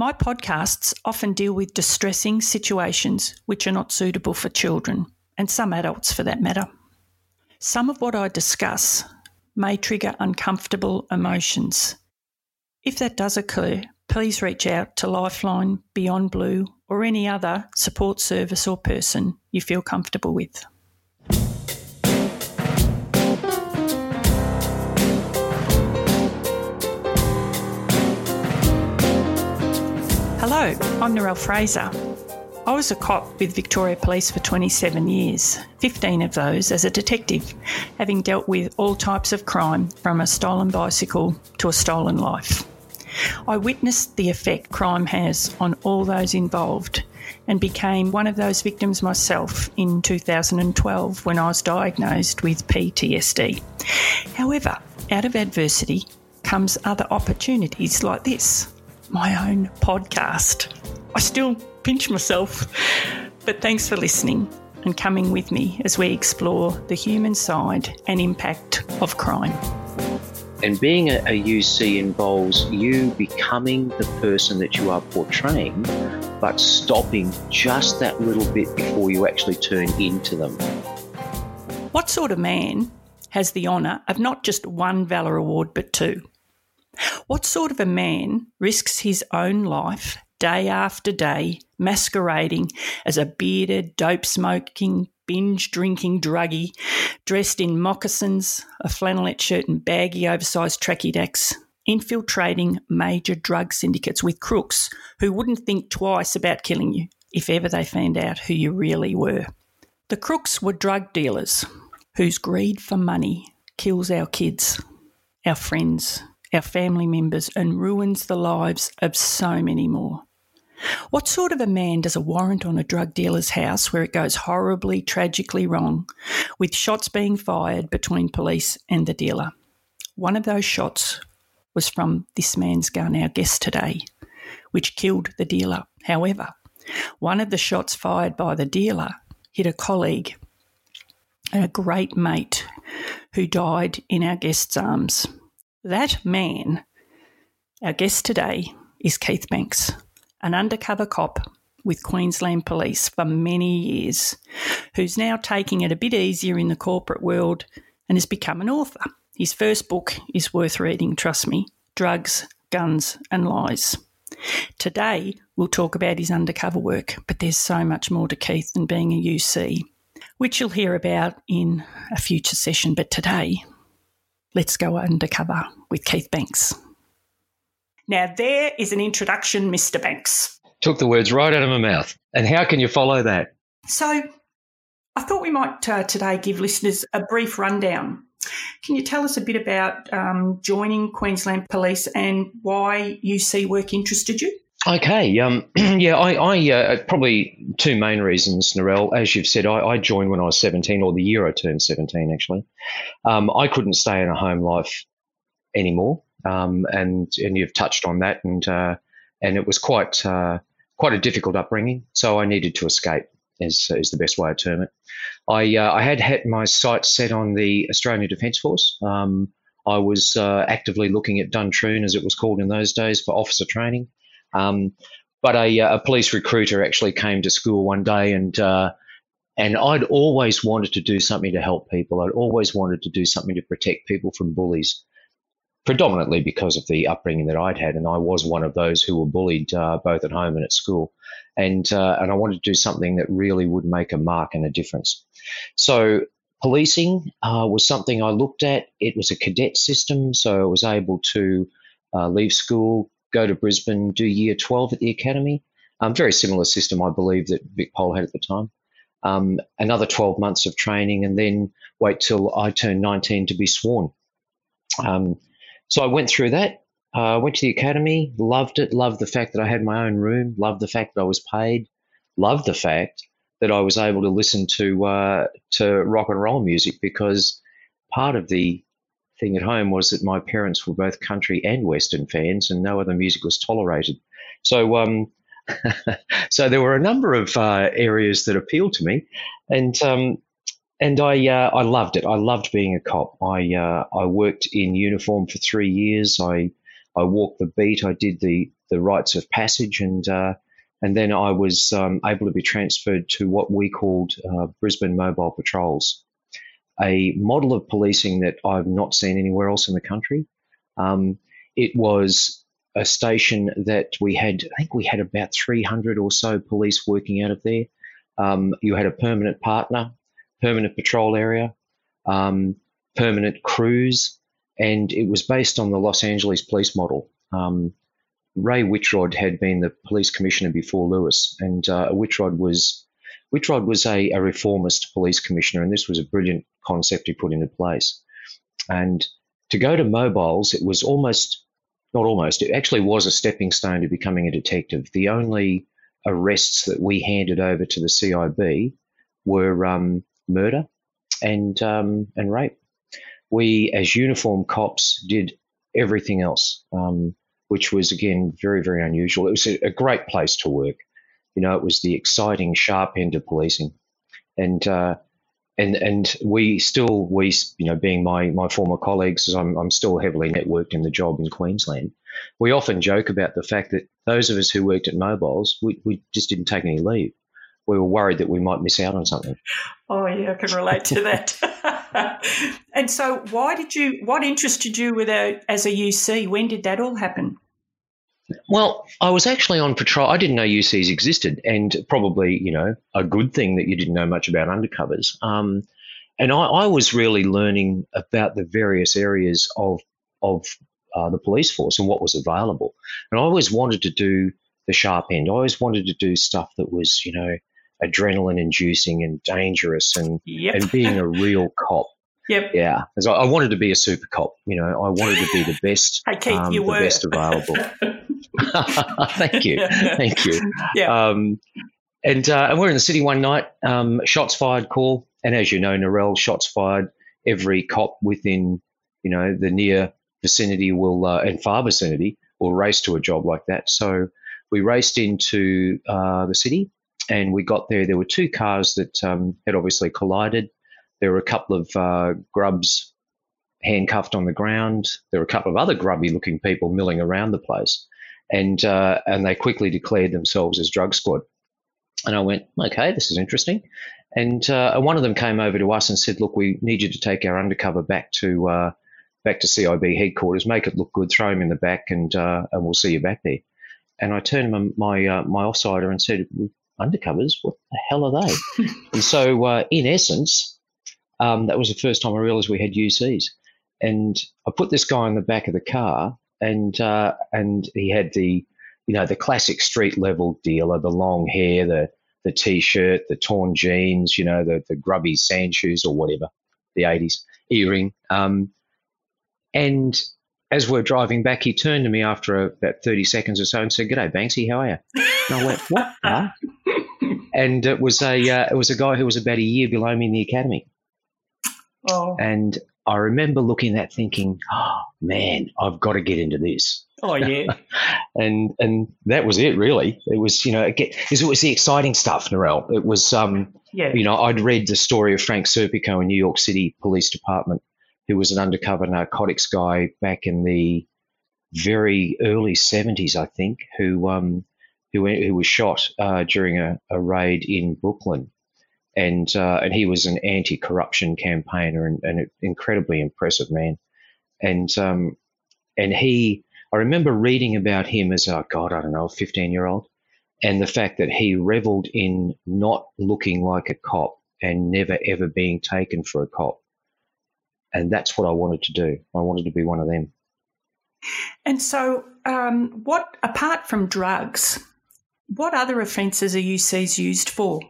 My podcasts often deal with distressing situations which are not suitable for children, and some adults for that matter. Some of what I discuss may trigger uncomfortable emotions. If that does occur, please reach out to Lifeline, Beyond Blue, or any other support service or person you feel comfortable with. Hello, I'm Narelle Fraser. I was a cop with Victoria Police for 27 years, 15 of those as a detective, having dealt with all types of crime from a stolen bicycle to a stolen life. I witnessed the effect crime has on all those involved and became one of those victims myself in 2012 when I was diagnosed with PTSD. However, out of adversity comes other opportunities like this my own podcast. I still pinch myself, but thanks for listening and coming with me as we explore the human side and impact of crime. And being a, a, UC involves you becoming the person that you are portraying, but stopping just that little bit before you actually turn into them. What sort of man has the honour of not just one Valour Award but two? What sort of a man risks his own life day after day masquerading as a bearded, dope smoking, binge drinking druggie dressed in moccasins, a flannelette shirt, and baggy oversized tracky dacks, infiltrating major drug syndicates with crooks who wouldn't think twice about killing you if ever they found out who you really were. The crooks were drug dealers whose greed for money kills our kids, our friends, our family members, and ruins the lives of so many more. What sort of a man does a warrant on a drug dealer's house where it goes horribly, tragically wrong, with shots being fired between police and the dealer? One of those shots was from this man's gun, our guest today, which killed the dealer. However, one of the shots fired by the dealer hit a colleague, a great mate, who died in our guest's arms. That man, our guest today, is Keith Banks, an undercover cop with Queensland Police for many years, who's now taking it a bit easier in the corporate world and has become an author. His first book is worth reading, trust me Drugs, Guns and Lies. Today, we'll talk about his undercover work, but there's so much more to Keith than being a UC, which you'll hear about in a future session. But today, Let's Go Undercover with Keith Banks. Now, there is an introduction, Mr. Banks. Took the words right out of my mouth. And how can you follow that? So, I thought we might uh, today give listeners a brief rundown. Can you tell us a bit about um, joining Queensland Police and why UC work interested you? Okay, um, yeah, I, I uh, probably two main reasons, Narelle. As you've said, I, I, joined when I was 17, or the year I turned 17, actually. Um, I couldn't stay in a home life anymore, um, and and you've touched on that, and uh, and it was quite uh, quite a difficult upbringing. So I needed to escape, is is the best way to term it. I uh, I had had my sights set on the Australian Defence Force. Um, I was uh, actively looking at Duntroon, as it was called in those days, for officer training. Um, but a, uh, a, police recruiter actually came to school one day and uh, and I'd always wanted to do something to help people. I'd always wanted to do something to protect people from bullies. predominantly because of the upbringing that I'd had, and I was one of those who were bullied uh, both at home and at school, and uh, and I wanted to do something that really would make a mark and a difference. So policing uh, was something I looked at. It was a cadet system, so I was able to uh, leave school, go to Brisbane, do year 12 at the academy. Um, very similar system, I believe, that Vic Pol had at the time. Um, another 12 months of training, and then wait till I turned 19 to be sworn. Um, so I went through that. Uh, went to the academy, loved it, loved the fact that I had my own room, loved the fact that I was paid, loved the fact that I was able to listen to uh, to rock and roll music because part of the thing at home was that my parents were both country and western fans, and no other music was tolerated. So, um, so there were a number of uh, areas that appealed to me, and um, and I uh, I loved it. I loved being a cop. I uh, I worked in uniform for three years. I I walked the beat. I did the the rites of passage, and uh, and then I was um, able to be transferred to what we called uh, Brisbane Mobile Patrols, a model of policing that I've not seen anywhere else in the country. Um, it was a station that we had, I think we had about 300 or so police working out of there. Um, you had a permanent partner, permanent patrol area, um, permanent crews, and it was based on the Los Angeles police model. Um, Ray Whitrod had been the police commissioner before Lewis, and uh, was Whitrod was a, a reformist police commissioner, and this was a brilliant concept he put into place. And to go to mobiles, it was almost not almost, it actually was a stepping stone to becoming a detective. The only arrests that we handed over to the CIB were um, murder and um, and rape. We, as uniform cops, did everything else, um, which was again very very unusual. It was a, a, great place to work. You know, it was the exciting sharp end of policing, and uh, and and we still we you know being my my former colleagues, as I'm I'm still heavily networked in the job in Queensland. We often joke about the fact that those of us who worked at mobiles, we, we just didn't take any leave we were worried that we might miss out on something. Oh yeah, I can relate to that. and so, why did you? What interested you with a, as a UC? When did that all happen? Well, I was actually on patrol. I didn't know UCs existed, and probably you know a good thing that you didn't know much about undercovers. Um, and I, I, was really learning about the various areas of of uh, the police force and what was available. And I always wanted to do the sharp end. I always wanted to do stuff that was you know adrenaline inducing and dangerous and yep. and being a real cop. Yep. Yeah. Because I, I, wanted to be a super cop. You know, I wanted to be the best. hey, Keith, um, you the were. best available. Thank you. Thank you. Yeah. Um, and uh, and we're in the city one night. Um, shots fired call, and as you know, Narelle, shots fired. Every cop within you know the near vicinity will uh, and far vicinity will race to a job like that. So we raced into uh, the city and we got there. There were two cars that um, had obviously collided. There were a couple of uh, grubs handcuffed on the ground. There were a couple of other grubby looking people milling around the place. And, uh, and they quickly declared themselves as drug squad. And I went, okay, this is interesting. And, uh, one of them came over to us and said, look, we need you to take our undercover back to, uh, back to CIB headquarters, make it look good, throw him in the back, and, uh, and we'll see you back there. And I turned my, my, uh, my offsider and said, undercovers. What the hell are they? and so, uh, in essence, um, that was the first time I realized we had UCs. And I put this guy in the back of the car, and uh, and he had the, you know, the classic street level dealer, the long hair, the the t-shirt, the torn jeans, you know, the the grubby sand shoes or whatever, the '80s earring. Um, and as we're driving back, he turned to me after about 30 seconds or so and said, G'day, Banksy, how are you? And I went, What? Huh? and it was a uh, it was a guy who was about a year below me in the academy. Oh. And I remember looking at that thinking, oh, man, I've got to get into this. Oh yeah. and and that was it really. It was you know it, it was the exciting stuff, Narelle. It was um yeah. you know I'd read the story of Frank Serpico in New York City Police Department, who was an undercover narcotics guy back in the very early seventies, I think, who um who, who was shot uh, during a, a, raid in Brooklyn. And, uh, and he was an anti corruption campaigner and, and, an incredibly impressive man. And, um, and he, I remember reading about him as a God, I don't know, 15 year old, and the fact that he reveled in not looking like a cop and never ever being taken for a cop. And that's what I wanted to do. I wanted to be one of them. And so, um, what apart from drugs, what other offences are UCs used for?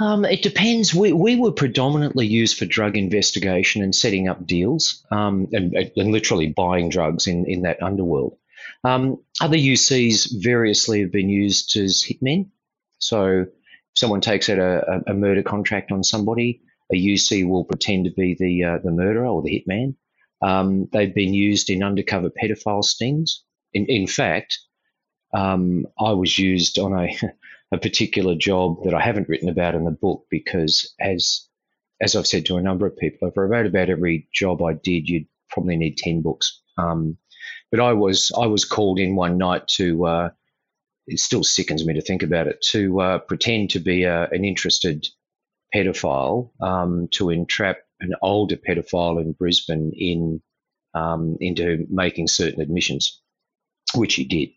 Um, it depends. We, we were predominantly used for drug investigation and setting up deals um, and, and, literally buying drugs in, in that underworld. Um, other UCs variously have been used as hitmen. So, if someone takes out a, a murder contract on somebody, a UC will pretend to be the uh, the murderer or the hitman. Um, they've been used in undercover pedophile stings. In, in fact, um, I was used on a, a particular job that I haven't written about in the book because, as as I've said to a number of people, for about about every job I did, you'd probably need ten books. Um, but I was I was called in one night to. Uh, it still sickens me to think about it. To uh, pretend to be a, an interested pedophile um, to entrap an older pedophile in Brisbane in um, into making certain admissions, which he did.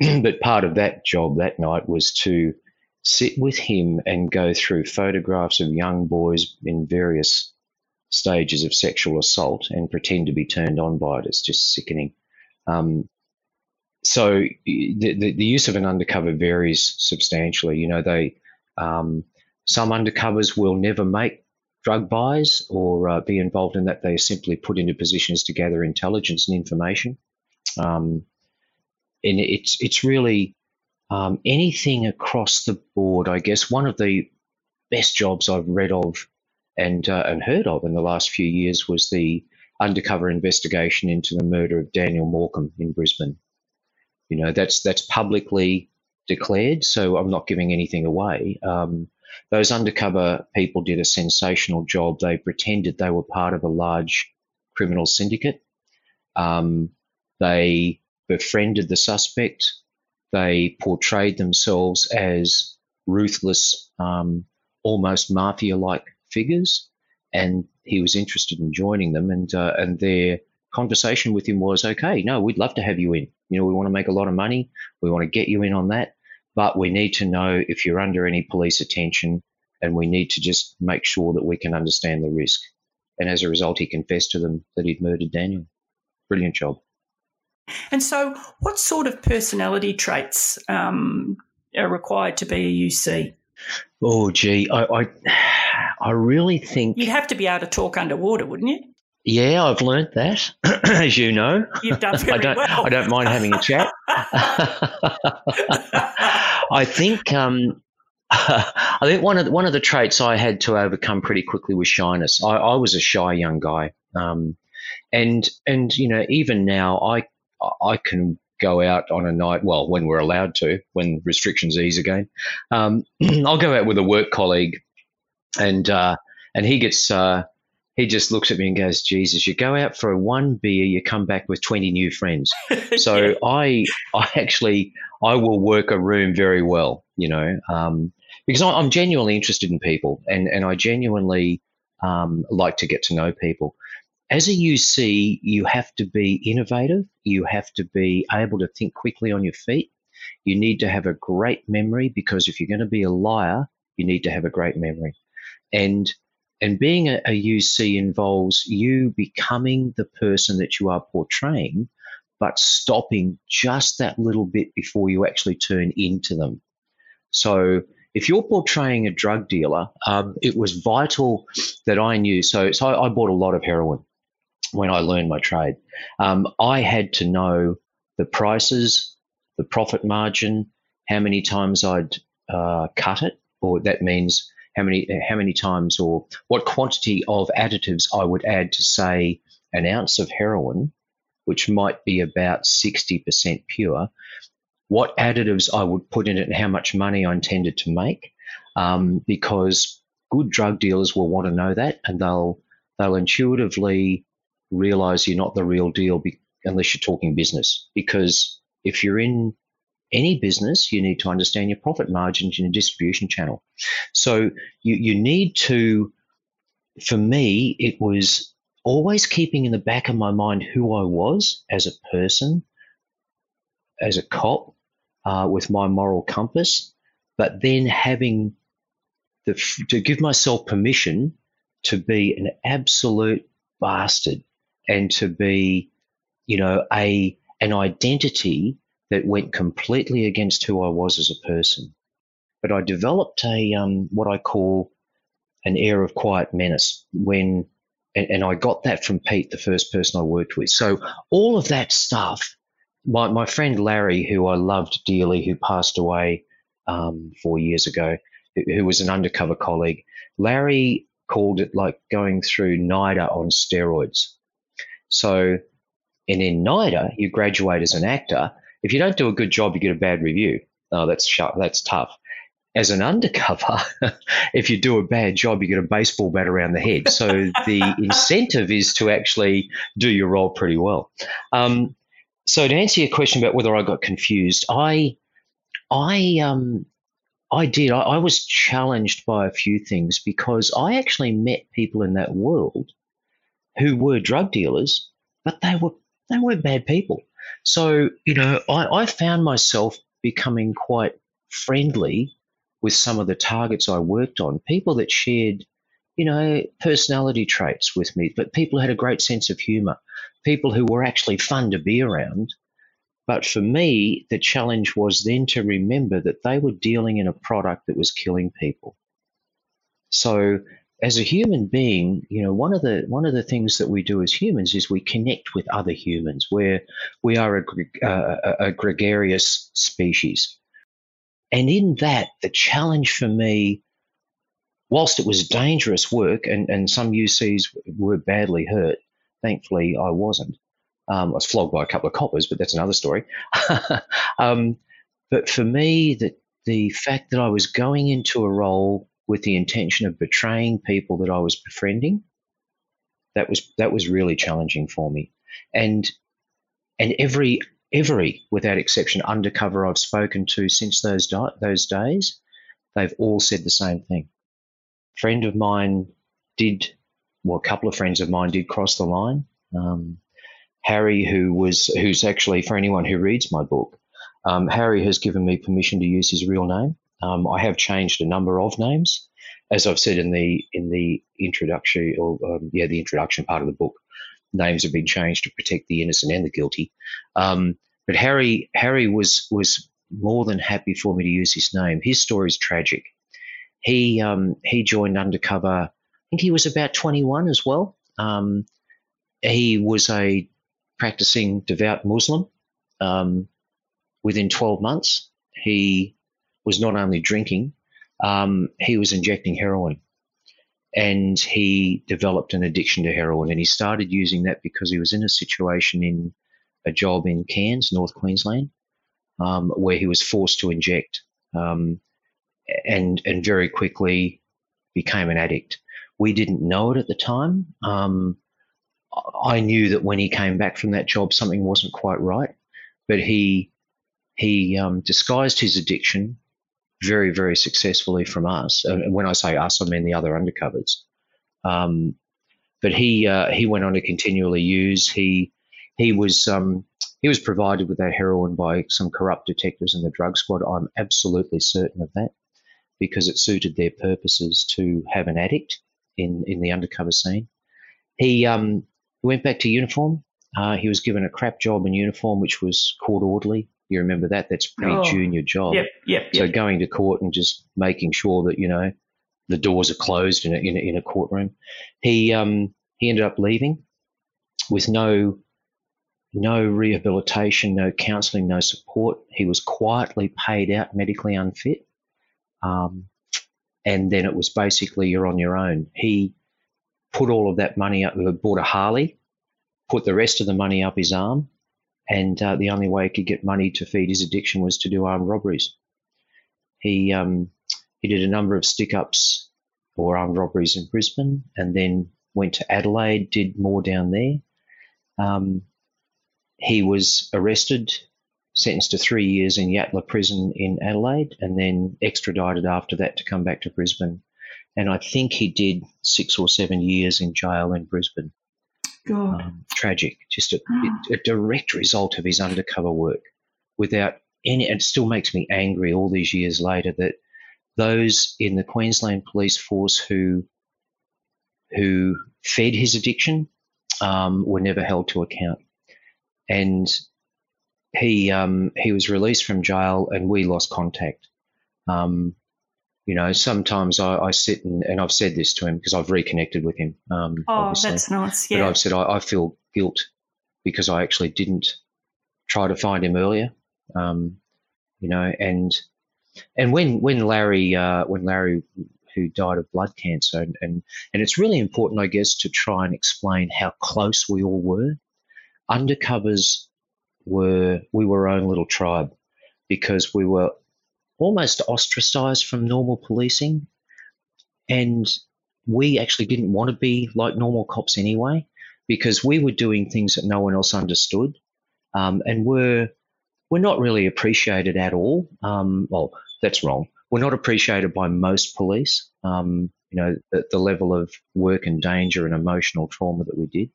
but part of that job that night was to sit with him and go through photographs of young boys in various stages of sexual assault and pretend to be turned on by it. It's just sickening. Um, so the, the, the, use of an undercover varies substantially. You know, they um, some undercovers will never make drug buys or uh, be involved in that. They are simply put into positions to gather intelligence and information. Um, and it's it's really um, anything across the board. I guess one of the best jobs I've read of and uh, and heard of in the last few years was the undercover investigation into the murder of Daniel Morcombe in Brisbane. You know that's that's publicly declared, so I'm not giving anything away. Um, those undercover people did a sensational job. They pretended they were part of a large criminal syndicate. Um, they befriended the suspect. They portrayed themselves as ruthless, um, almost mafia-like figures, and he was interested in joining them. And uh, and their conversation with him was, "Okay, no, we'd love to have you in. You know, we want to make a lot of money. We want to get you in on that but we need to know if you're under any police attention and we need to just make sure that we can understand the risk. And as a result, he confessed to them that he'd murdered Daniel. Brilliant job. And so, what sort of personality traits um, are required to be a UC? Oh, gee, I, I, I really think you'd have to be able to talk underwater, wouldn't you? Yeah, I've learnt that, as you know. You've done very I don't, well. I don't mind having a chat. I think um, I think one of the, one of the traits I had to overcome pretty quickly was shyness. I, I was a shy young guy, um, and and you know even now I I can go out on a night. Well, when we're allowed to, when restrictions ease again, um, I'll go out with a work colleague, and uh, and he gets. Uh, he just looks at me and goes, Jesus, you go out for one beer, you come back with 20 new friends. So yeah. I, I actually, I will work a room very well, you know, um, because I'm genuinely interested in people and, and I genuinely um, like to get to know people. As a UC, you have to be innovative. You have to be able to think quickly on your feet. You need to have a great memory because if you're going to be a liar, you need to have a great memory. And and being a, a UC involves you becoming the person that you are portraying, but stopping just that little bit before you actually turn into them. So if you're portraying a drug dealer, um, it was vital that I knew. So, so I, I, bought a lot of heroin when I learned my trade. Um, I had to know the prices, the profit margin, how many times I'd uh, cut it, or that means how many how many times or what quantity of additives I would add to say an ounce of heroin, which might be about 60% pure, what additives I would put in it and how much money I intended to make, um, because good drug dealers will want to know that and they'll they'll intuitively realize you're not the real deal be, unless you're talking business. Because if you're in any business, you need to understand your profit margins and your distribution channel. So you, you need to, for me, it was always keeping in the back of my mind who I was as a person, as a cop, uh, with my moral compass, but then having the, to give myself permission to be an absolute bastard and to be, you know, a an identity that went completely against who I was as a person. But I developed a um, what I call an air of quiet menace when, and, and I got that from Pete, the first person I worked with. So all of that stuff, my my friend Larry, who I loved dearly, who passed away um, four years ago, who, who was an undercover colleague, Larry called it like going through NIDA on steroids. So, and in NIDA, you graduate as an actor. If you don't do a good job, you get a bad review. Oh, that's sharp, that's tough. As an undercover, if you do a bad job, you get a baseball bat around the head. So the incentive is to actually do your role pretty well. Um, so to answer your question about whether I got confused, I, I, um, I did. I, I was challenged by a few things because I actually met people in that world who were drug dealers, but they were they weren't bad people. So you know, I, I found myself becoming quite friendly with some of the targets I worked on. People that shared, you know, personality traits with me, but people who had a great sense of humour. People who were actually fun to be around. But for me, the challenge was then to remember that they were dealing in a product that was killing people. So as a human being, you know, one of the one of the things that we do as humans is we connect with other humans. Where we are a, uh, a, gregarious species, and in that, the challenge for me, whilst it was dangerous work, and and some UCs were badly hurt, thankfully I wasn't. Um, I was flogged by a couple of coppers, but that's another story. um, but for me, that the fact that I was going into a role with the intention of betraying people that I was befriending, that was that was really challenging for me. And and every every without exception undercover I've spoken to since those di- those days, they've all said the same thing. Friend of mine did, well, a couple of friends of mine did cross the line. Um, Harry, who was who's actually for anyone who reads my book, um, Harry has given me permission to use his real name. Um, I have changed a number of names, as I've said in the in the introduction or um, yeah the introduction part of the book. Names have been changed to protect the innocent and the guilty. Um, but Harry Harry was was more than happy for me to use his name. His story is tragic. He um, he joined undercover. I think he was about 21 as well. Um, he was a practicing devout Muslim. Um, within 12 months, he was not only drinking, um, he was injecting heroin. And he developed an addiction to heroin. And he started using that because he was in a situation in a job in Cairns, North Queensland, um, where he was forced to inject um, and, and very quickly became an addict. We didn't know it at the time. Um, I knew that when he came back from that job, something wasn't quite right, but he he um, disguised his addiction very, very successfully from us. And when I say us, I mean the other undercovers. Um, but he uh, he went on to continually use. He he was um, he was provided with that heroin by some corrupt detectives in the drug squad. I'm absolutely certain of that because it suited their purposes to have an addict in in the undercover scene. He um, went back to uniform. Uh, he was given a crap job in uniform, which was court orderly. You remember that? That's pretty oh, junior job. Yep, yep, So going to court and just making sure that you know the doors are closed in a, in a, in a courtroom. He um, he ended up leaving with no no rehabilitation, no counselling, no support. He was quietly paid out medically unfit, um, and then it was basically you're on your own. He put all of that money up, bought a Harley, put the rest of the money up his arm, and uh, the only way he could get money to feed his addiction was to do armed robberies. He um, he did a number of stick ups or armed robberies in Brisbane, and then went to Adelaide, did more down there. Um, he was arrested, sentenced to three years in Yatala prison in Adelaide, and then extradited after that to come back to Brisbane. And I think he did six or seven years in jail in Brisbane. Um, tragic, just a, a, direct result of his undercover work. Without any, it still makes me angry all these years later that those in the Queensland Police Force who who fed his addiction um, were never held to account, and he um, he was released from jail, and we lost contact. Um, you know, sometimes I, I sit and, and, I've said this to him because I've reconnected with him. Um, oh, obviously. that's nice. Yeah. But I've said I, I, feel guilt because I actually didn't try to find him earlier. Um, you know, and and when when Larry uh, when Larry who died of blood cancer and, and and it's really important, I guess, to try and explain how close we all were. Undercovers were we were our own little tribe because we were almost ostracized from normal policing. And we actually didn't want to be like normal cops anyway, because we were doing things that no one else understood. Um, and were we're not really appreciated at all. Um, well, that's wrong. We're not appreciated by most police. Um, you know, the, the, level of work and danger and emotional trauma that we did.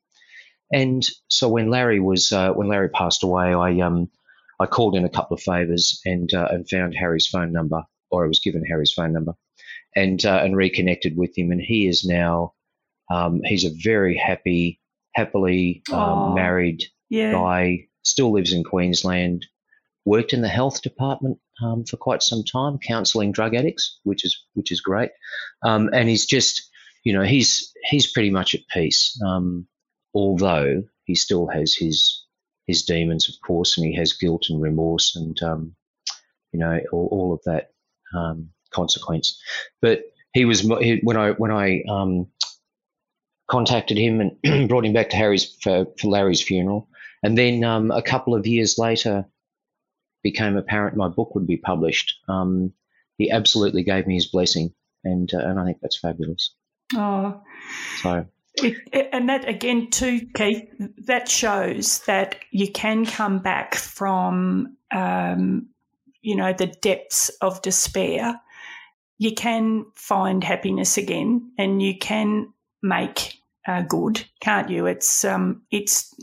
And so when Larry was uh, when Larry passed away, I um, I called in a couple of favors and uh, and found Harry's phone number, or I was given Harry's phone number, and uh, and reconnected with him. And he is now um, he's a very happy, happily um, married yeah. guy. Still lives in Queensland. Worked in the health department um, for quite some time, counselling drug addicts, which is which is great. Um, and he's just, you know, he's he's pretty much at peace. Um, although he still has his his demons, of course, and he has guilt and remorse and um, you know all, all of that um, consequence. But he was he, when I when I um, contacted him and brought him back to Harry's for, for Larry's funeral, and then um, a couple of years later became apparent my book would be published. Um, he absolutely gave me his blessing, and uh, and I think that's fabulous. Oh, so it, and that again, too, Keith, that shows that you can come back from, um, you know, the depths of despair. You can find happiness again, and you can make uh, good, can't you? It's um, it's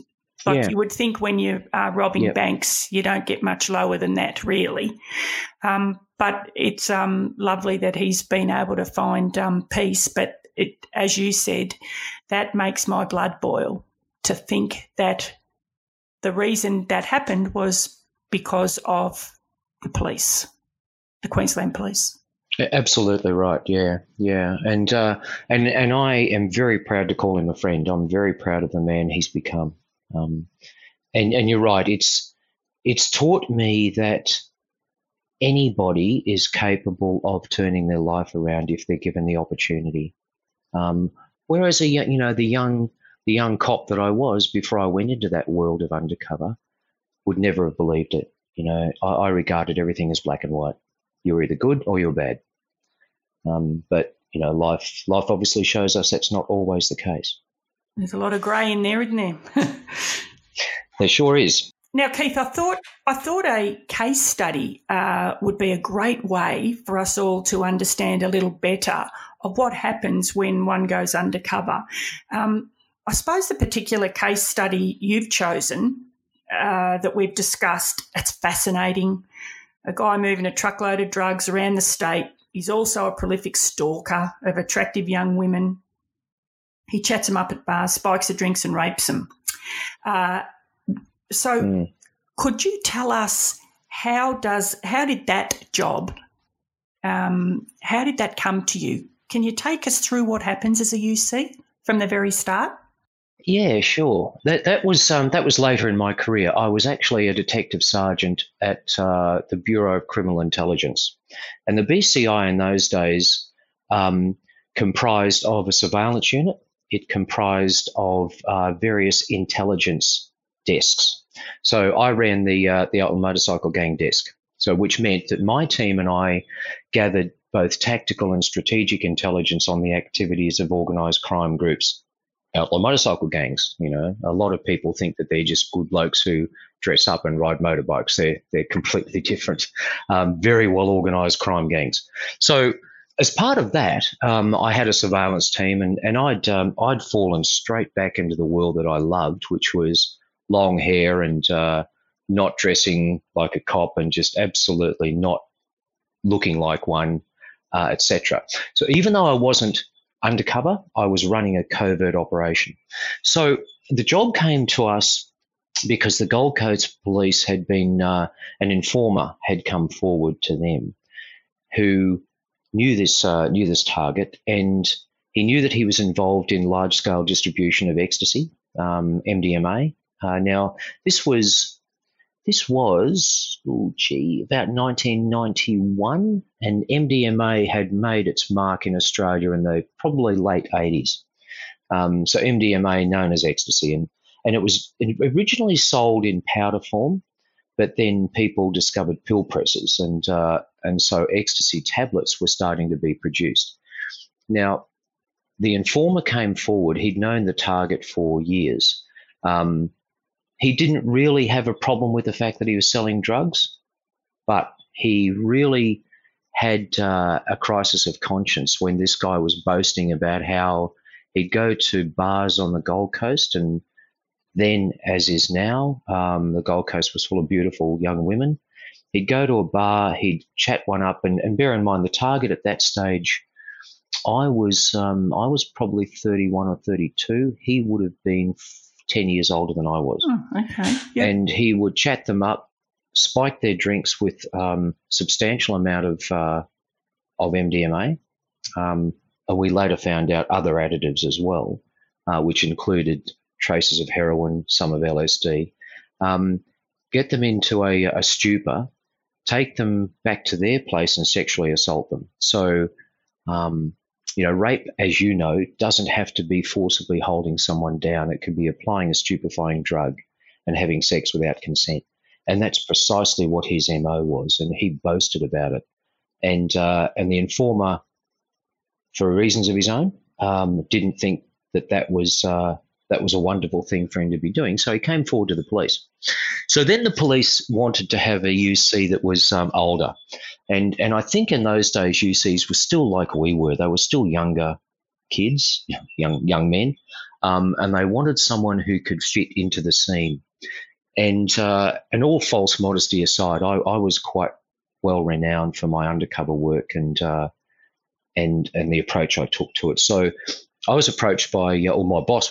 like yeah. you would think when you are robbing yep. banks, you don't get much lower than that, really. Um, but it's um, lovely that he's been able to find um, peace. But it, as you said, that makes my blood boil to think that the reason that happened was because of the police, the Queensland police. Absolutely right. Yeah, yeah, and uh, and and I am very proud to call him a friend. I'm very proud of the man he's become. Um, and and you're right. It's it's taught me that anybody is capable of turning their life around if they're given the opportunity. Um, whereas a you know the young the young cop that I was before I went into that world of undercover would never have believed it. You know, I, I regarded everything as black and white. You're either good or you're bad. Um, but you know, life life obviously shows us that's not always the case. There's a lot of grey in there, isn't there? there sure is. Now, Keith, I thought I thought a case study uh, would be a great way for us all to understand a little better of what happens when one goes undercover. Um, I suppose the particular case study you've chosen uh, that we've discussed, it's fascinating. A guy moving a truckload of drugs around the state. He's also a prolific stalker of attractive young women. He chats them up at bars, spikes the drinks, and rapes them. Uh, so, mm. could you tell us how does how did that job? Um, how did that come to you? Can you take us through what happens as a UC from the very start? Yeah, sure. That that was um, that was later in my career. I was actually a detective sergeant at uh, the Bureau of Criminal Intelligence, and the BCI in those days um, comprised of a surveillance unit. It comprised of uh, various intelligence desks. So I ran the uh, the motorcycle gang desk. So which meant that my team and I gathered both tactical and strategic intelligence on the activities of organized crime groups, outlaw motorcycle gangs. You know, a lot of people think that they're just good blokes who dress up and ride motorbikes. They're they're completely different. Um, very well organized crime gangs. So as part of that, um, I had a surveillance team, and and I'd um, I'd fallen straight back into the world that I loved, which was long hair and uh, not dressing like a cop, and just absolutely not looking like one, uh, etc. So even though I wasn't undercover, I was running a covert operation. So the job came to us because the Gold Coast police had been uh, an informer had come forward to them, who knew this uh, knew this target, and he knew that he was involved in large scale distribution of ecstasy, um, MDMA. Uh, now this was this was oh gee about 1991, and MDMA had made its mark in Australia in the probably late 80s. Um, so MDMA, known as ecstasy, and and it was originally sold in powder form, but then people discovered pill presses, and uh, and so ecstasy tablets were starting to be produced. Now, the informer came forward. He'd known the target for years. Um, he didn't really have a problem with the fact that he was selling drugs, but he really had uh, a crisis of conscience when this guy was boasting about how he'd go to bars on the Gold Coast and then, as is now, um, the Gold Coast was full of beautiful young women. He'd go to a bar, he'd chat one up, and, and bear in mind the target at that stage. I was um, I was probably 31 or 32. He would have been 10 years older than I was. Oh, okay. Yep. And he would chat them up, spike their drinks with um, substantial amount of uh, of MDMA. Um, and we later found out other additives as well, uh, which included traces of heroin, some of LSD, um, get them into a, a stupor, take them back to their place and sexually assault them. So, um, you know, rape, as you know, doesn't have to be forcibly holding someone down. It can be applying a stupefying drug and having sex without consent. And that's precisely what his MO was. And he boasted about it. And, uh, and the informer, for reasons of his own, um, didn't think that that was, uh, that was a wonderful thing for him to be doing. So he came forward to the police. So then the police wanted to have a UC that was um, older, and and I think in those days UCs were still like we were. They were still younger kids, young young men, um, and they wanted someone who could fit into the scene. And uh, and all false modesty aside, I, I was quite well renowned for my undercover work and uh, and and the approach I took to it. So I was approached by, uh, or my boss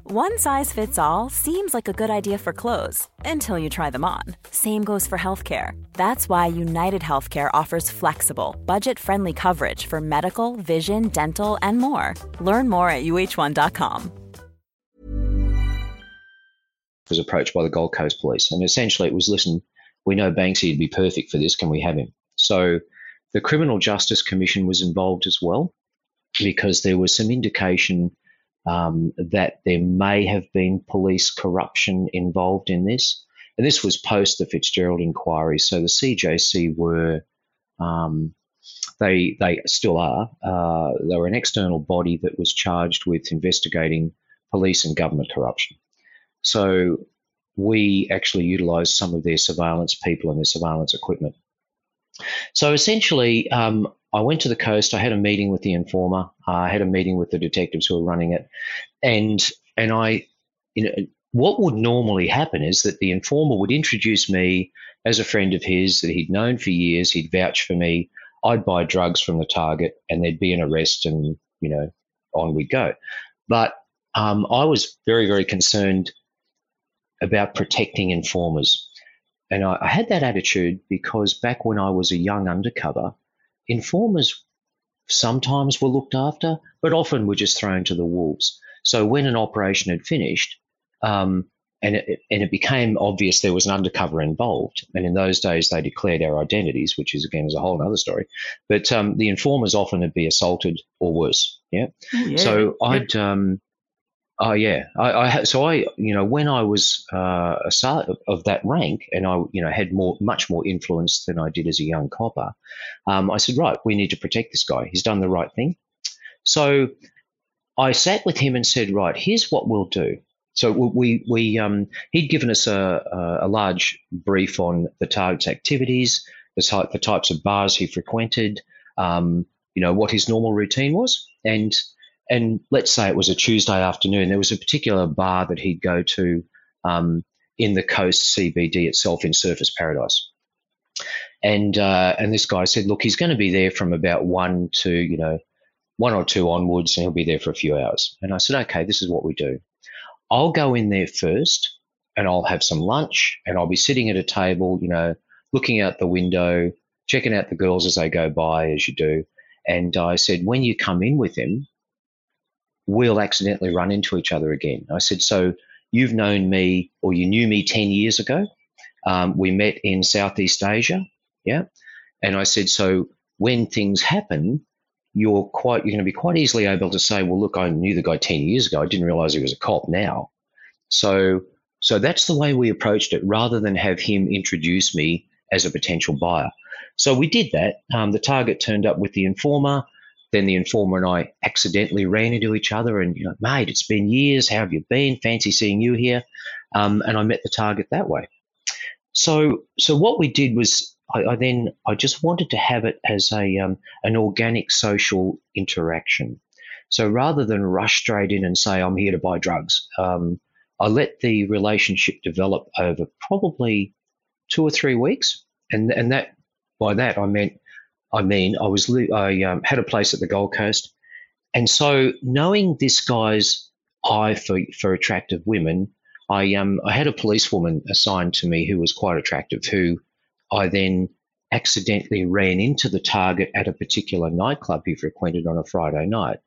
One size fits all seems like a good idea for clothes until you try them on. Same goes for healthcare. That's why United Healthcare offers flexible, budget friendly coverage for medical, vision, dental, and more. Learn more at uh1.com. was approached by the Gold Coast Police, and essentially it was, listen, we know Banksy would be perfect for this. Can we have him? So the Criminal Justice Commission was involved as well, because there was some indication um, that there may have been police corruption involved in this. And this was post the Fitzgerald inquiry. So the CJC were, um, they, they still are, uh, they were an external body that was charged with investigating police and government corruption. So we actually utilised some of their surveillance people and their surveillance equipment. So essentially, um, I went to the coast. I had a meeting with the informer. Uh, I had a meeting with the detectives who were running it, and and I, you know, what would normally happen is that the informer would introduce me as a friend of his that he'd known for years. He'd vouch for me. I'd buy drugs from the target, and there'd be an arrest, and you know, on we'd go. But um, I was very, very concerned about protecting informers. And I, I, had that attitude because back when I was a young undercover, informers sometimes were looked after, but often were just thrown to the wolves. So when an operation had finished, um, and it, and it became obvious there was an undercover involved. And in those days, they declared our identities, which is again is a whole other story. But um, the informers often would be assaulted or worse. Yeah. Oh, yeah. So I'd um, Oh yeah, I, I, so I you know when I was uh, a sergeant of that rank and I you know had more much more influence than I did as a young copper, um, I said right we need to protect this guy. He's done the right thing. So I sat with him and said right here's what we'll do. So we we um, he'd given us a, a large brief on the target's activities, the type the types of bars he frequented, um, you know what his normal routine was, and and let's say it was a Tuesday afternoon, there was a particular bar that he'd go to um, in the coast CBD itself in Surfers Paradise. And uh, and this guy said, look, he's going to be there from about one to you know one or two onwards, and he'll be there for a few hours. And I said, okay, this is what we do. I'll go in there first, and I'll have some lunch, and I'll be sitting at a table, you know, looking out the window, checking out the girls as they go by, as you do. And I said, when you come in with him, we'll accidentally run into each other again. I said, So you've known me or you knew me 10 years ago. Um, we met in Southeast Asia. Yeah. And I said, So when things happen, you're quite you're going to be quite easily able to say, well, look, I knew the guy 10 years ago. I didn't realize he was a cop now. So so that's the way we approached it rather than have him introduce me as a potential buyer. So we did that. Um, the target turned up with the informer. Then the informer and I accidentally ran into each other and, you know, mate, it's been years. How have you been? Fancy seeing you here. Um, and I met the target that way. So, so what we did was I, I then I just wanted to have it as a um, an organic social interaction. So rather than rush straight in and say I'm here to buy drugs, um, I let the relationship develop over probably two or three weeks, and and that by that I meant I mean, I was I um, had a place at the Gold Coast, and so knowing this guy's eye for for attractive women, I um I had a policewoman assigned to me who was quite attractive, who I then accidentally ran into the target at a particular nightclub he frequented on a Friday night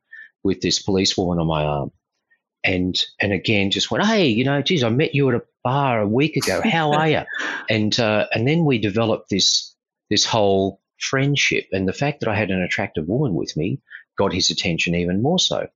with this policewoman on my arm. And and again just went, hey, you know, geez, I met you at a bar a week ago. How are you? and uh, and then we developed this this whole friendship. And the fact that I had an attractive woman with me got his attention even more so.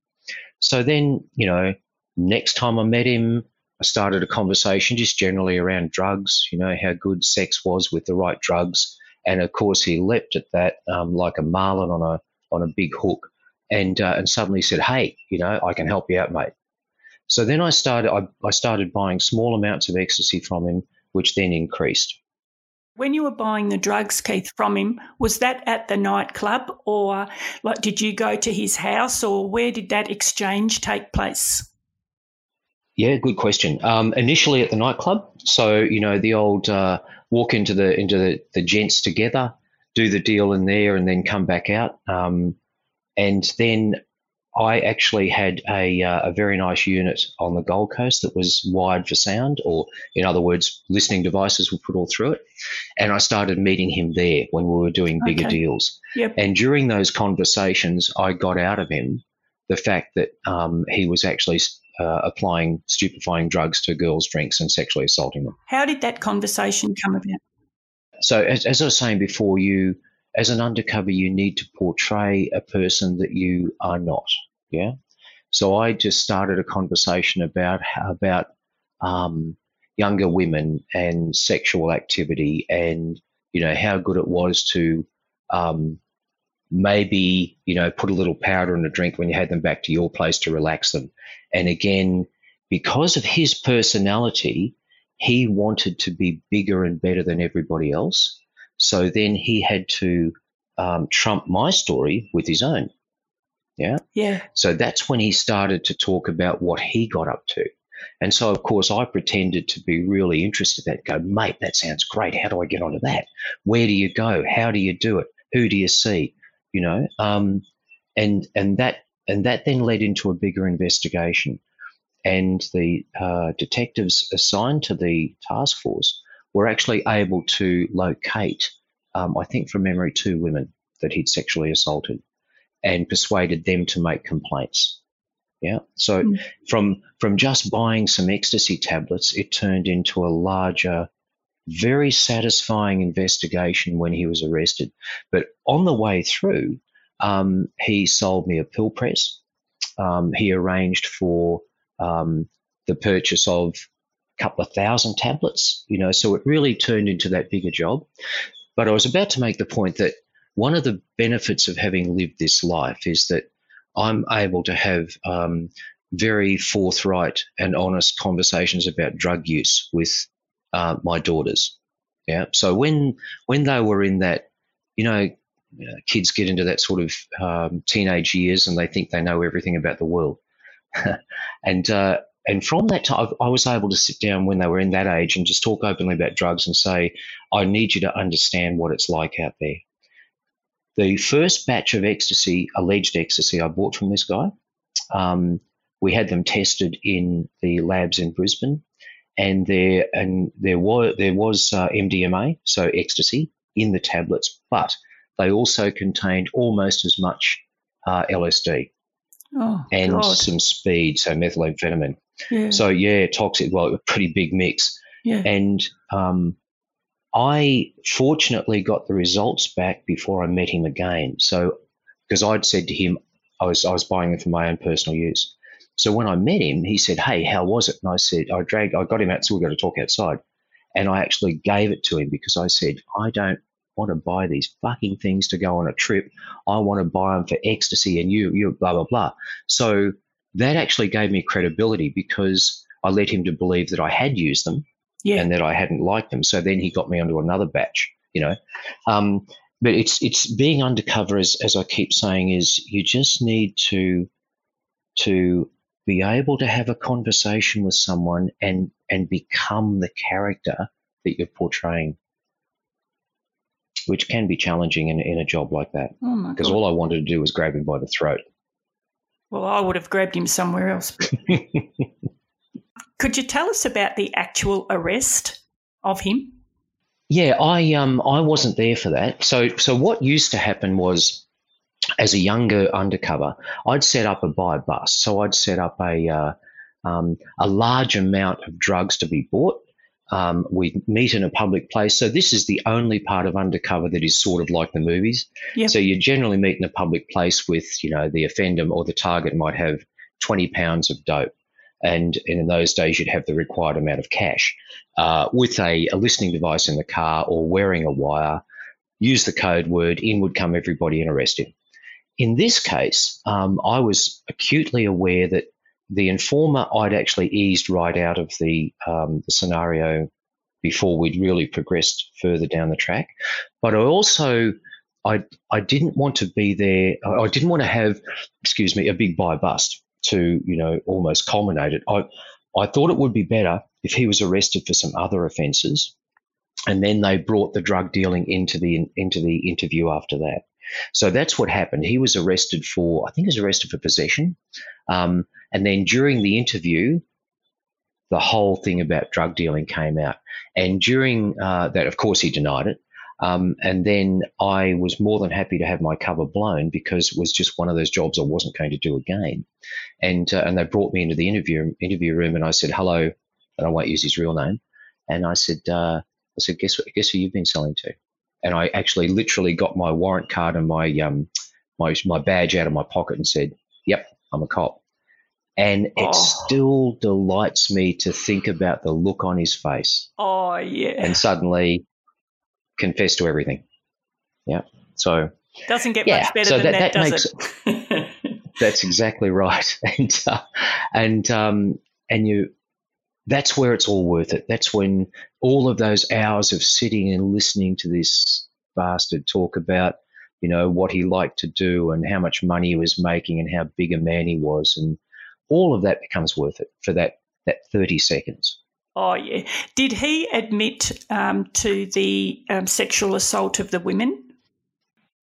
So then, you know, next time I met him, I started a conversation just generally around drugs, you know, how good sex was with the right drugs. And of course, he leapt at that um, like a marlin on a on a big hook, and uh, and suddenly said, "Hey, you know, I can help you out, mate." So then I started I, I started buying small amounts of ecstasy from him, which then increased. When you were buying the drugs, Keith, from him, was that at the nightclub or like did you go to his house or where did that exchange take place? Yeah, good question. Um, initially at the nightclub, so you know the old uh, walk into the into the, the gents together, do the deal in there, and then come back out. Um, and then I actually had a, uh, a very nice unit on the Gold Coast that was wired for sound, or in other words, listening devices were put all through it. And I started meeting him there when we were doing bigger okay. deals. Yep. And during those conversations, I got out of him the fact that um, he was actually uh, applying stupefying drugs to girls' drinks and sexually assaulting them. How did that conversation come about? So, as, as I was saying before, you as an undercover, you need to portray a person that you are not. Yeah. So I just started a conversation about about um, younger women and sexual activity, and you know how good it was to um, maybe you know put a little powder in a drink when you had them back to your place to relax them. And again, because of his personality, he wanted to be bigger and better than everybody else. So then he had to um, trump my story with his own. Yeah. Yeah. So that's when he started to talk about what he got up to. And so, of course, I pretended to be really interested in that. Go, mate, that sounds great. How do I get onto that? Where do you go? How do you do it? Who do you see? You know, um, and and that and that then led into a bigger investigation. And the uh, detectives assigned to the task force were actually able to locate, um, I think from memory, two women that he'd sexually assaulted and persuaded them to make complaints. Yeah. So mm. from from just buying some ecstasy tablets, it turned into a larger, very satisfying investigation when he was arrested. But on the way through, um, he sold me a pill press. Um, he arranged for um, the purchase of couple of thousand tablets. You know, so it really turned into that bigger job. But I was about to make the point that one of the benefits of having lived this life is that I'm able to have um, very forthright and honest conversations about drug use with uh, my daughters. Yeah. So when when they were in that, you know, kids get into that sort of um, teenage years and they think they know everything about the world, and uh, and from that time, I was able to sit down when they were in that age and just talk openly about drugs and say, I need you to understand what it's like out there. The first batch of ecstasy, alleged ecstasy, I bought from this guy. Um, we had them tested in the labs in Brisbane, and there and there was there was uh, MDMA, so ecstasy, in the tablets, but they also contained almost as much uh, LSD oh, and God. some speed, so methamphetamine. Yeah. So yeah, toxic. Well, a pretty big mix. yeah. And um, I fortunately got the results back before I met him again. So, because I'd said to him, I was I was buying them for my own personal use. So when I met him, he said, "Hey, how was it?" And I said, "I dragged, I got him out, so we got to talk outside." And I actually gave it to him because I said, "I don't want to buy these fucking things to go on a trip. I want to buy them for ecstasy, and you, you, blah blah blah." So that actually gave me credibility because I led him to believe that I had used them yeah. and that I hadn't liked them. So then he got me onto another batch, you know. Um, but it's it's being undercover, as as I keep saying, is you just need to to be able to have a conversation with someone and and become the character that you're portraying, which can be challenging in, in a job like that. oh Because God. all I wanted to do was grab him by the throat. Well, I would have grabbed him somewhere else. Could you tell us about the actual arrest of him? Yeah, I um I wasn't there for that. So so what used to happen was, as a younger undercover, I'd set up a buy bust. So I'd set up a uh, um, a large amount of drugs to be bought. Um, we'd meet in a public place. So this is the only part of undercover that is sort of like the movies. Yeah. So you generally meet in a public place with you know the offender or the target might have twenty pounds of dope. And, and in those days, you'd have the required amount of cash uh, with a, a listening device in the car or wearing a wire, use the code word, in would come everybody and arrest him. In this case, um, I was acutely aware that the informer I'd actually eased right out of the, um, the scenario before we'd really progressed further down the track. But I also I I didn't want to be there. I didn't want to have, excuse me, a big buy bust to you know almost culminate it. I I thought it would be better if he was arrested for some other offences, and then they brought the drug dealing into the into the interview after that. So that's what happened. He was arrested for I think he was arrested for possession, um, and then during the interview, the whole thing about drug dealing came out. And during uh, that, of course, he denied it. Um, and then I was more than happy to have my cover blown because it was just one of those jobs I wasn't going to do again. And uh, and they brought me into the interview interview room, and I said hello, and I won't use his real name. And I said, uh, I said, guess what? Guess who you've been selling to? And I actually literally got my warrant card and my um my my badge out of my pocket and said, yep, I'm a cop. And it Oh. still delights me to think about the look on his face Oh, yeah. and suddenly confess to everything. Yeah. So Doesn't get Yeah, much better so than that- that, that does it? That's exactly right, and uh, and um, and you, that's where it's all worth it. That's when all of those hours of sitting and listening to this bastard talk about, you know, what he liked to do and how much money he was making and how big a man he was, and all of that becomes worth it for that that thirty seconds. oh, yeah. Did he admit um, to the um, sexual assault of the women?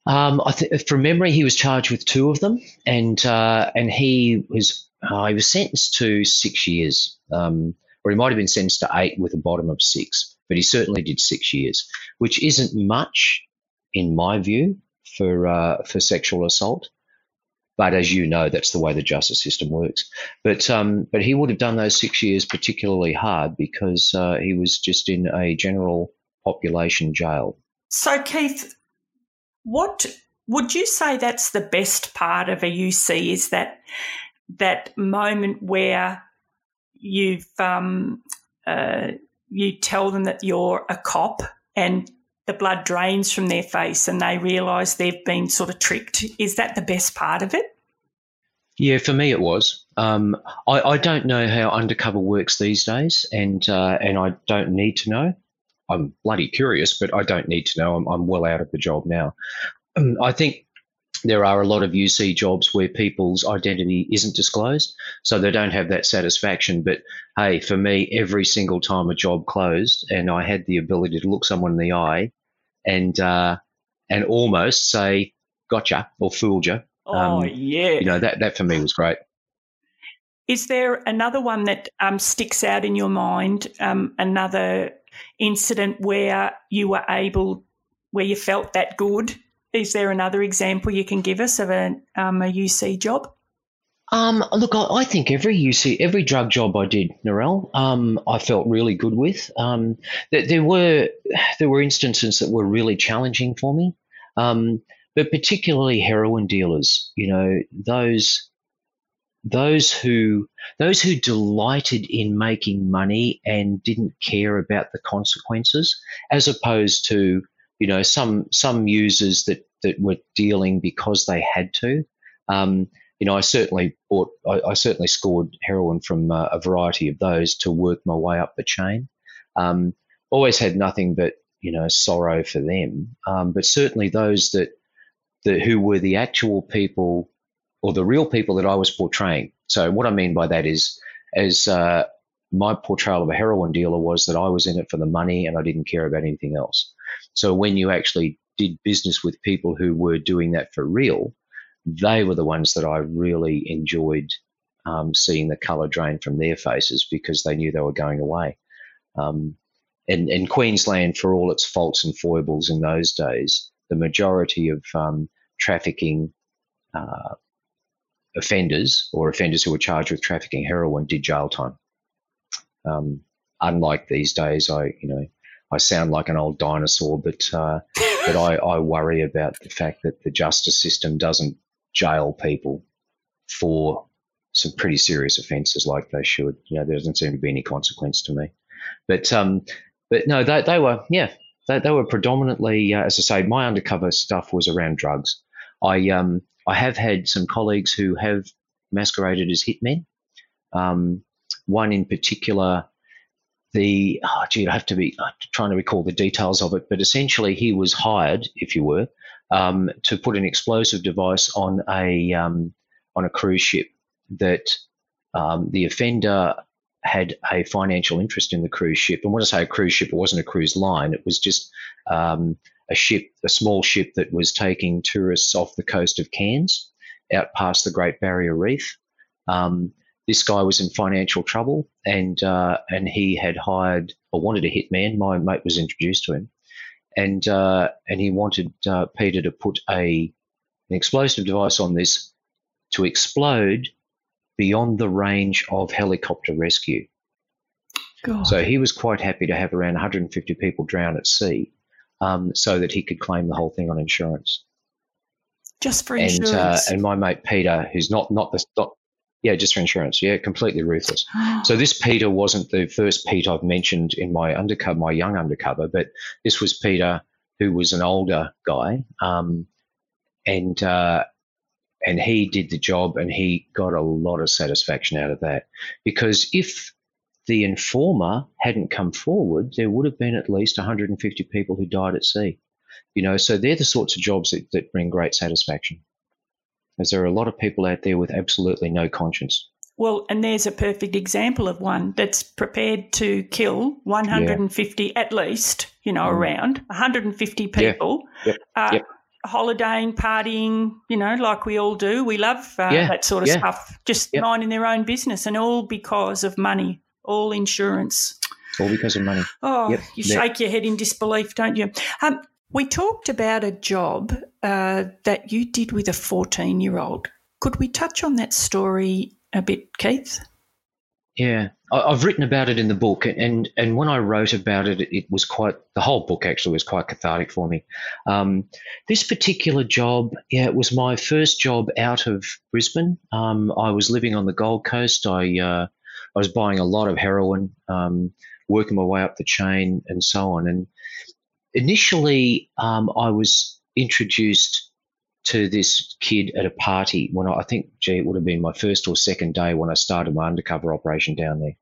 Um, I think from memory, he was charged with two of them, and uh, and he was uh, he was sentenced to six years, um, or he might have been sentenced to eight with a bottom of six, but he certainly did six years, which isn't much, in my view, for uh, for sexual assault. But as you know, that's the way the justice system works. But um, but he would have done those six years particularly hard because uh, he was just in a general population jail. So, Keith, what would you say that's the best part of a UC is that that moment where you've um, uh, you tell them that you're a cop and the blood drains from their face and they realise they've been sort of tricked. Is that the best part of it? Yeah, for me it was. Um, I, I don't know how undercover works these days, and uh, and I don't need to know. I'm bloody curious, but I don't need to know. I'm, I'm well out of the job now. Um, I think there are a lot of UC jobs where people's identity isn't disclosed, so they don't have that satisfaction. But hey, for me, every single time a job closed and I had the ability to look someone in the eye and uh, and almost say, "Gotcha" or "Fooled you," Oh, Um, yeah. you know that that for me was great. Is there another one that um, sticks out in your mind? Um, another incident where you were able, where you felt that good? Is there another example you can give us of a, um, a UC job? Um, look, I, I think every UC, every drug job I did, Narelle, um, I felt really good with. Um, there, there were there were instances that were really challenging for me, um, but particularly heroin dealers. You know, those those who those who delighted in making money and didn't care about the consequences, as opposed to you know some some users that that were dealing because they had to. Um, you know, I certainly bought, I, I certainly scored heroin from uh, a variety of those to work my way up the chain. Um, always had nothing but you know sorrow for them, um, but certainly those that that who were the actual people or the real people that I was portraying. So what I mean by that is, as uh, my portrayal of a heroin dealer was that I was in it for the money and I didn't care about anything else. So when you actually did business with people who were doing that for real, they were the ones that I really enjoyed um, seeing the colour drain from their faces because they knew they were going away. Um, and, and Queensland, for all its faults and foibles in those days, the majority of um, trafficking uh, offenders or offenders who were charged with trafficking heroin did jail time. Um, unlike these days, I you know I sound like an old dinosaur, but uh, but I, I worry about the fact that the justice system doesn't jail people for some pretty serious offences like they should. You know, there doesn't seem to be any consequence to me. But um, but no, they, they were yeah, they, they were predominantly, uh, as I say, my undercover stuff was around drugs. I um I have had some colleagues who have masqueraded as hitmen. Um, one in particular, the oh gee, I have to be uh, trying to recall the details of it, but essentially he was hired, if you were, um, to put an explosive device on a um, on a cruise ship that um, the offender had a financial interest in the cruise ship. And when I say a cruise ship, it wasn't a cruise line; it was just um, a ship, a small ship that was taking tourists off the coast of Cairns, out past the Great Barrier Reef. Um, this guy was in financial trouble, and uh, and he had hired or wanted a hitman. My mate was introduced to him, and uh, and he wanted uh, Peter to put a an explosive device on this to explode beyond the range of helicopter rescue. God. So he was quite happy to have around 150 people drown at sea, um, so that he could claim the whole thing on insurance. Just for And uh, insurance. and my mate Peter, who's not not the not, Yeah, just for insurance. Yeah, completely ruthless. so this Peter wasn't the first Pete I've mentioned in my undercover, my young undercover, but this was Peter who was an older guy, um, and uh, and he did the job, and he got a lot of satisfaction out of that because if the informer hadn't come forward, there would have been at least 150 people who died at sea. You know, so they're the sorts of jobs that, that bring great satisfaction. As there are a lot of people out there with absolutely no conscience. Well, and there's a perfect example of one that's prepared to kill 150 yeah. at least, you know, mm. around 150 people. Yeah. Yep. Uh, yep. Holidaying, partying, you know, like we all do. We love uh, yeah. that sort of stuff, just yep. minding their own business, and all because of money, all insurance. All because of money. Oh, you shake your head in disbelief, don't you? Um, we talked about a job uh, that you did with a 14 year old. Could we touch on that story a bit, Keith? Yeah, I've written about it in the book, and and when I wrote about it, it was quite the whole book actually was quite cathartic for me. Um, this particular job, yeah, it was my first job out of Brisbane. Um, I was living on the Gold Coast. I uh, I was buying a lot of heroin, um, working my way up the chain, and so on. And initially, um, I was introduced to this kid at a party when I, I, think, gee, it would have been my first or second day when I started my undercover operation down there.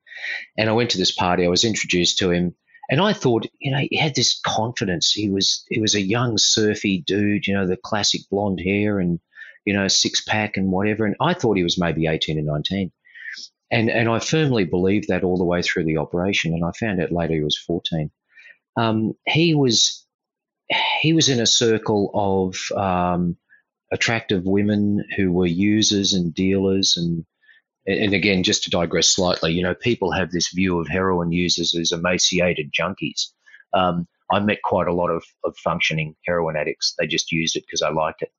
And I went to this party. I was introduced to him, and I thought, you know, he had this confidence. He was he was a young, surfy dude, you know, the classic blonde hair and you know, six pack and whatever. And I thought he was maybe eighteen or nineteen. And and I firmly believed that all the way through the operation. And I found out later he was fourteen. Um, he was he was in a circle of um, attractive women who were users and dealers and and again just to digress slightly you know people have this view of heroin users as emaciated junkies. Um, i met quite a lot of, of functioning heroin addicts. They just used it because i liked it.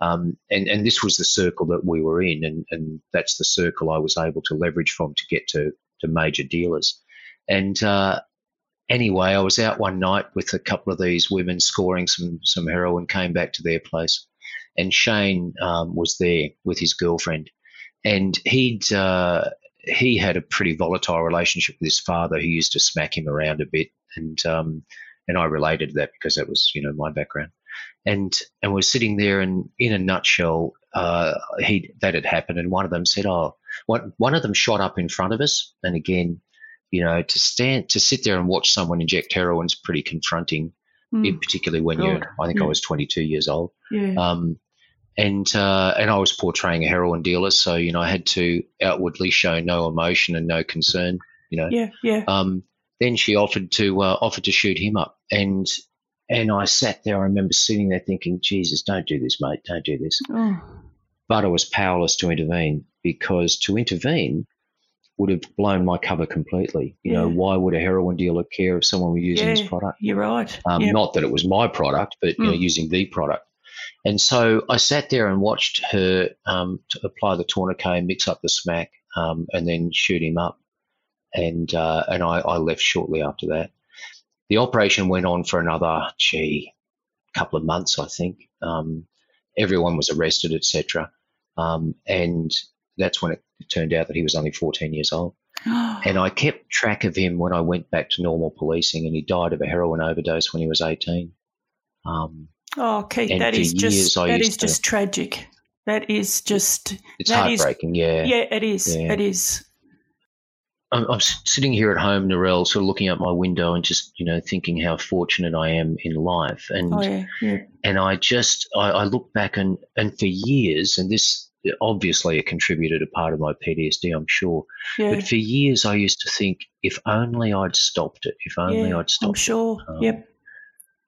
Um, and, and this was the circle that we were in and, and that's the circle i was able to leverage from to get to, to major dealers. And uh, anyway i was out one night with a couple of these women scoring some some heroin came back to their place and Shane um, was there with his girlfriend, and he'd uh, he had a pretty volatile relationship with his father, who used to smack him around a bit, and um, and I related to that because that was you know my background, and and we're sitting there, and in a nutshell, uh, he that had happened, and one of them said, "Oh, one one of them shot up in front of us," and again. You know, to stand to sit there and watch someone inject heroin is pretty confronting mm. particularly when God. you're, I think yeah. I was 22 years old. Yeah. Um, and uh, and I was portraying a heroin dealer, so you know I had to outwardly show no emotion and no concern. You know. Yeah. Yeah. Um, then she offered to uh, offered to shoot him up, and and I sat there. I remember sitting there thinking, Jesus, don't do this, mate. Don't do this. Oh. But I was powerless to intervene because to intervene would have blown my cover completely. You yeah. know, why would a heroin dealer care if someone were using yeah, his product? You're right. Um, yep. Not that it was my product, but you know, hmm. using the product. And so I sat there and watched her um, apply the tourniquet, mix up the smack, um, and then shoot him up. And uh, and I, I, left shortly after that. The operation went on for another, gee, couple of months, I think. Um, everyone was arrested, etc. Um, and that's when it turned out that he was only 14 years old. and I kept track of him when I went back to normal policing, and he died of a heroin overdose when he was 18. Um, oh, Keith, that is just that is to, just tragic. That is just it's heartbreaking. Is, yeah, yeah, it is. Yeah. It is. I'm, I'm, sitting here at home, Narelle, sort of looking out my window and just you know thinking how fortunate I am in life, and oh, yeah, yeah. and I just I, I look back and and for years, and this obviously it contributed a part of my PTSD, I'm sure. Yeah. But for years, I used to think, if only I'd stopped it, if only yeah, I'd stopped I'm sure. it. Um, yep.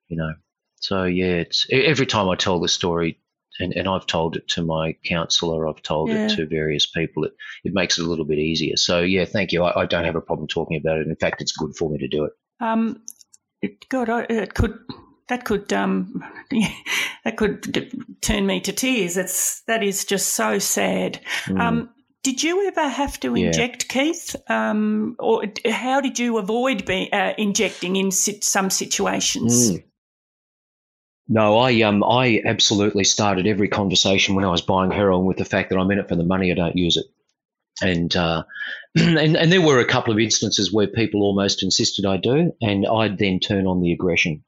You know, so yeah, it's every time I tell the story, and, and I've told it to my counsellor, I've told yeah. it to various people, it, it makes it a little bit easier. So yeah, thank you. I, I don't have a problem talking about it. In fact, it's good for me to do it. Um, God, I, it could that could um, that could d- turn me to tears. That's that is just so sad. Mm. Um, did you ever have to inject, yeah. Keith, um, or how did you avoid be, uh, injecting in some situations? Mm. No, I um I absolutely started every conversation when I was buying heroin with the fact that I'm in it for the money. I don't use it. and uh, and and there were a couple of instances where people almost insisted I do, and I'd then turn on the aggression,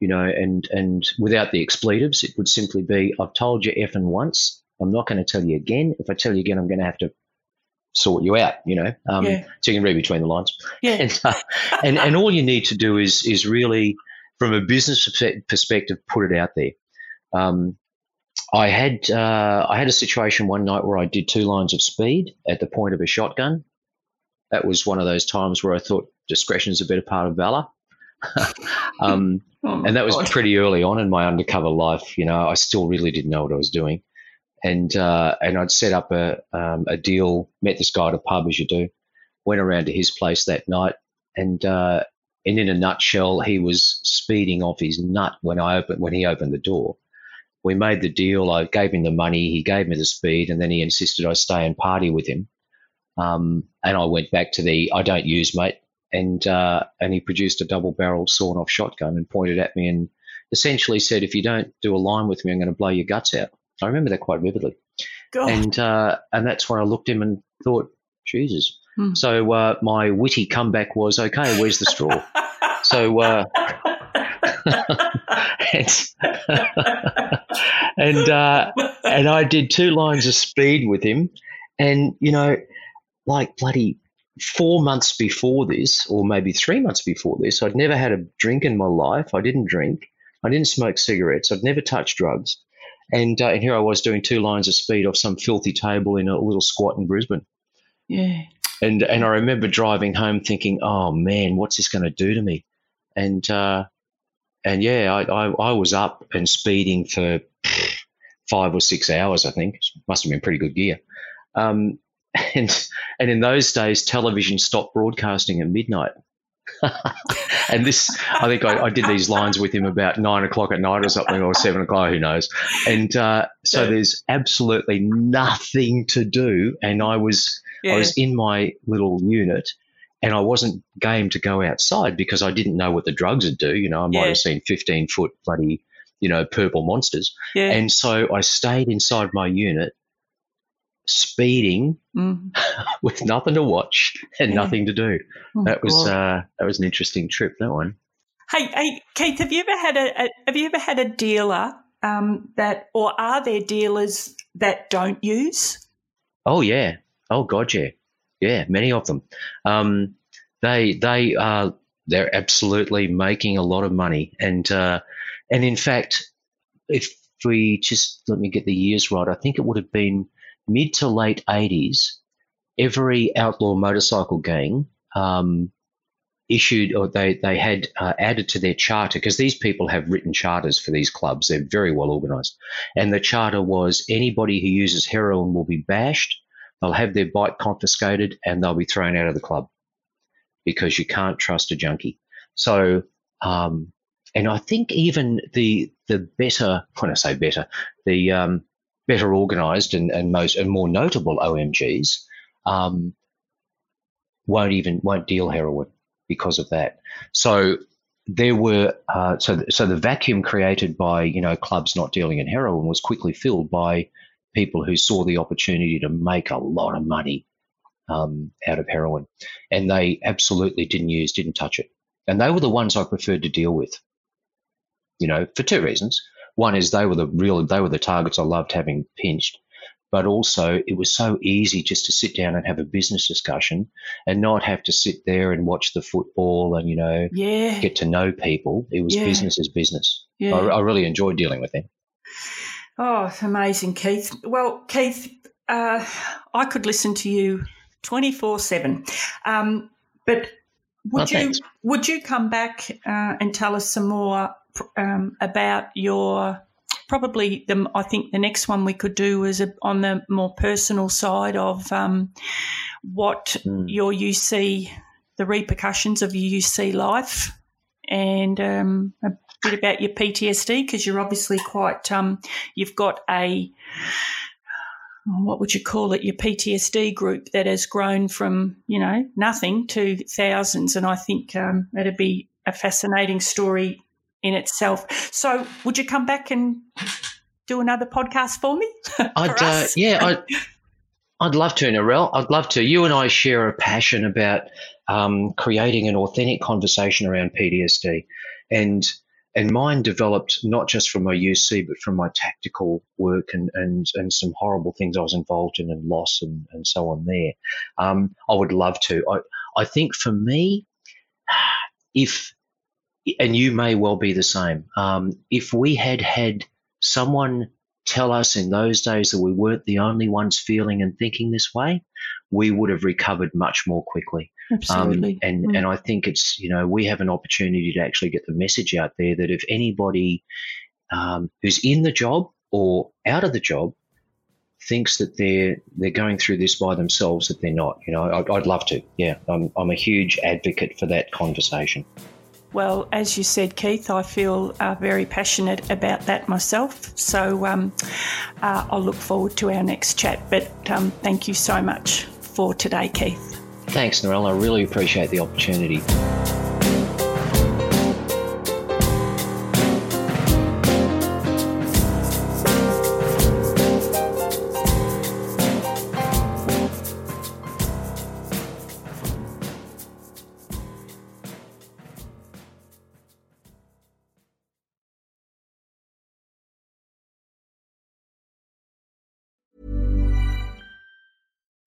you know, and and without the expletives, it would simply be I've told you effing once, I'm not going to tell you again. If I tell you again, I'm going to have to sort you out, you know. Um, yeah. So you can read between the lines. Yeah. And, uh, and and all you need to do is is really, from a business perspective, put it out there. Um, I had uh, I had a situation one night where I did two lines of speed at the point of a shotgun. That was one of those times where I thought discretion is a better part of valor. um, oh and that was God. pretty early on in my undercover life. You know, I still really didn't know what I was doing, and uh, and I'd set up a um, a deal. Met this guy at a pub as you do. Went around to his place that night, and uh, and in a nutshell, he was speeding off his nut when I opened when he opened the door we made the deal. I gave him the money, he gave me the speed, and then he insisted I stay and party with him. Um, and I went back to the I don't use mate, and uh, and he produced a double barreled sawn off shotgun and pointed at me and essentially said, "If you don't do a line with me, I'm going to blow your guts out." I remember that quite vividly. God. And uh, and that's where I looked him and thought, Jesus. Hmm. So uh, my witty comeback was, "Okay, where's the straw?" so. Uh, and, uh, and I did two lines of speed with him, and you know, like bloody four months before this, or maybe three months before this, I'd never had a drink in my life. I didn't drink. I didn't smoke cigarettes. I'd never touched drugs. And, uh, and here I was doing two lines of speed off some filthy table in a little squat in Brisbane. Yeah. And and I remember driving home thinking, oh man, what's this going to do to me? And uh, and yeah, I, I, I was up and speeding for five or six hours. I think must have been pretty good gear. Um, and and in those days, television stopped broadcasting at midnight. and this, I think I, I, did these lines with him about nine o'clock at night or something, or seven o'clock, who knows. And uh, so yeah. there's absolutely nothing to do, and I was yeah. I was in my little unit, and I wasn't game to go outside because I didn't know what the drugs would do. You know, I might yeah. have seen 15 foot bloody, you know, purple monsters. And so I stayed inside my unit, speeding mm. with nothing to watch and yeah. nothing to do. Oh, that was uh, that was an interesting trip. That one. Hey, hey, Keith, have you ever had a, a have you ever had a dealer um, that, or are there dealers that don't use? Oh yeah. Oh god, yeah. Yeah, many of them. Um, they they are they're absolutely making a lot of money, and uh, and in fact, if we just let me get the years right, I think it would have been mid to late eighties. Every outlaw motorcycle gang um, issued or they they had uh, added to their charter because these people have written charters for these clubs. They're very well organised, and the charter was anybody who uses heroin will be bashed They'll have their bike confiscated and they'll be thrown out of the club because you can't trust a junkie. So, um, and I think even the the better, when I say better, the um, better organised and, and most and more notable OMGs um, won't even won't deal heroin because of that. So there were uh, so so the vacuum created by you know clubs not dealing in heroin was quickly filled by people who saw the opportunity to make a lot of money um, out of heroin. And they absolutely didn't use, didn't touch it. And they were the ones I preferred to deal with, you know, for two reasons. One is they were the real, they were the targets I loved having pinched. But also, it was so easy just to sit down and have a business discussion and not have to sit there and watch the football and, you know, yeah. get to know people. It was yeah. business as business. Yeah. I, I really enjoyed dealing with them. Oh, amazing, Keith. Well, Keith, uh, I could listen to you twenty four seven, um, but would you would you come back uh, and tell us some more um, about your probably the I think the next one we could do is a, on the more personal side of um, what mm. your UC the repercussions of your UC life and um, a bit about your PTSD because you're obviously quite, um, you've got a, what would you call it, your PTSD group that has grown from, you know, nothing to thousands. And I think um, that'd be a fascinating story in itself. So would you come back and do another podcast for me? for I'd, uh, yeah, I, I'd love to, Narelle. I'd love to. You and I share a passion about um, creating an authentic conversation around PTSD, and and mine developed not just from my UC, but from my tactical work and and, and some horrible things I was involved in and loss and, and so on. There, um, I would love to. I I think for me, if and you may well be the same. Um, if we had had someone tell us in those days that we weren't the only ones feeling and thinking this way, we would have recovered much more quickly. Absolutely. Um, and, Mm. and I think it's, you know, we have an opportunity to actually get the message out there that if anybody um, who's in the job or out of the job thinks that they're they're going through this by themselves, that they're not. You know, I'd, I'd love to. Yeah, I'm, I'm a huge advocate for that conversation. Well, as you said, Keith, I feel uh, very passionate about that myself. So um, uh, I'll look forward to our next chat. But um, thank you so much for today, Keith. Thanks, Narelle. I really appreciate the opportunity.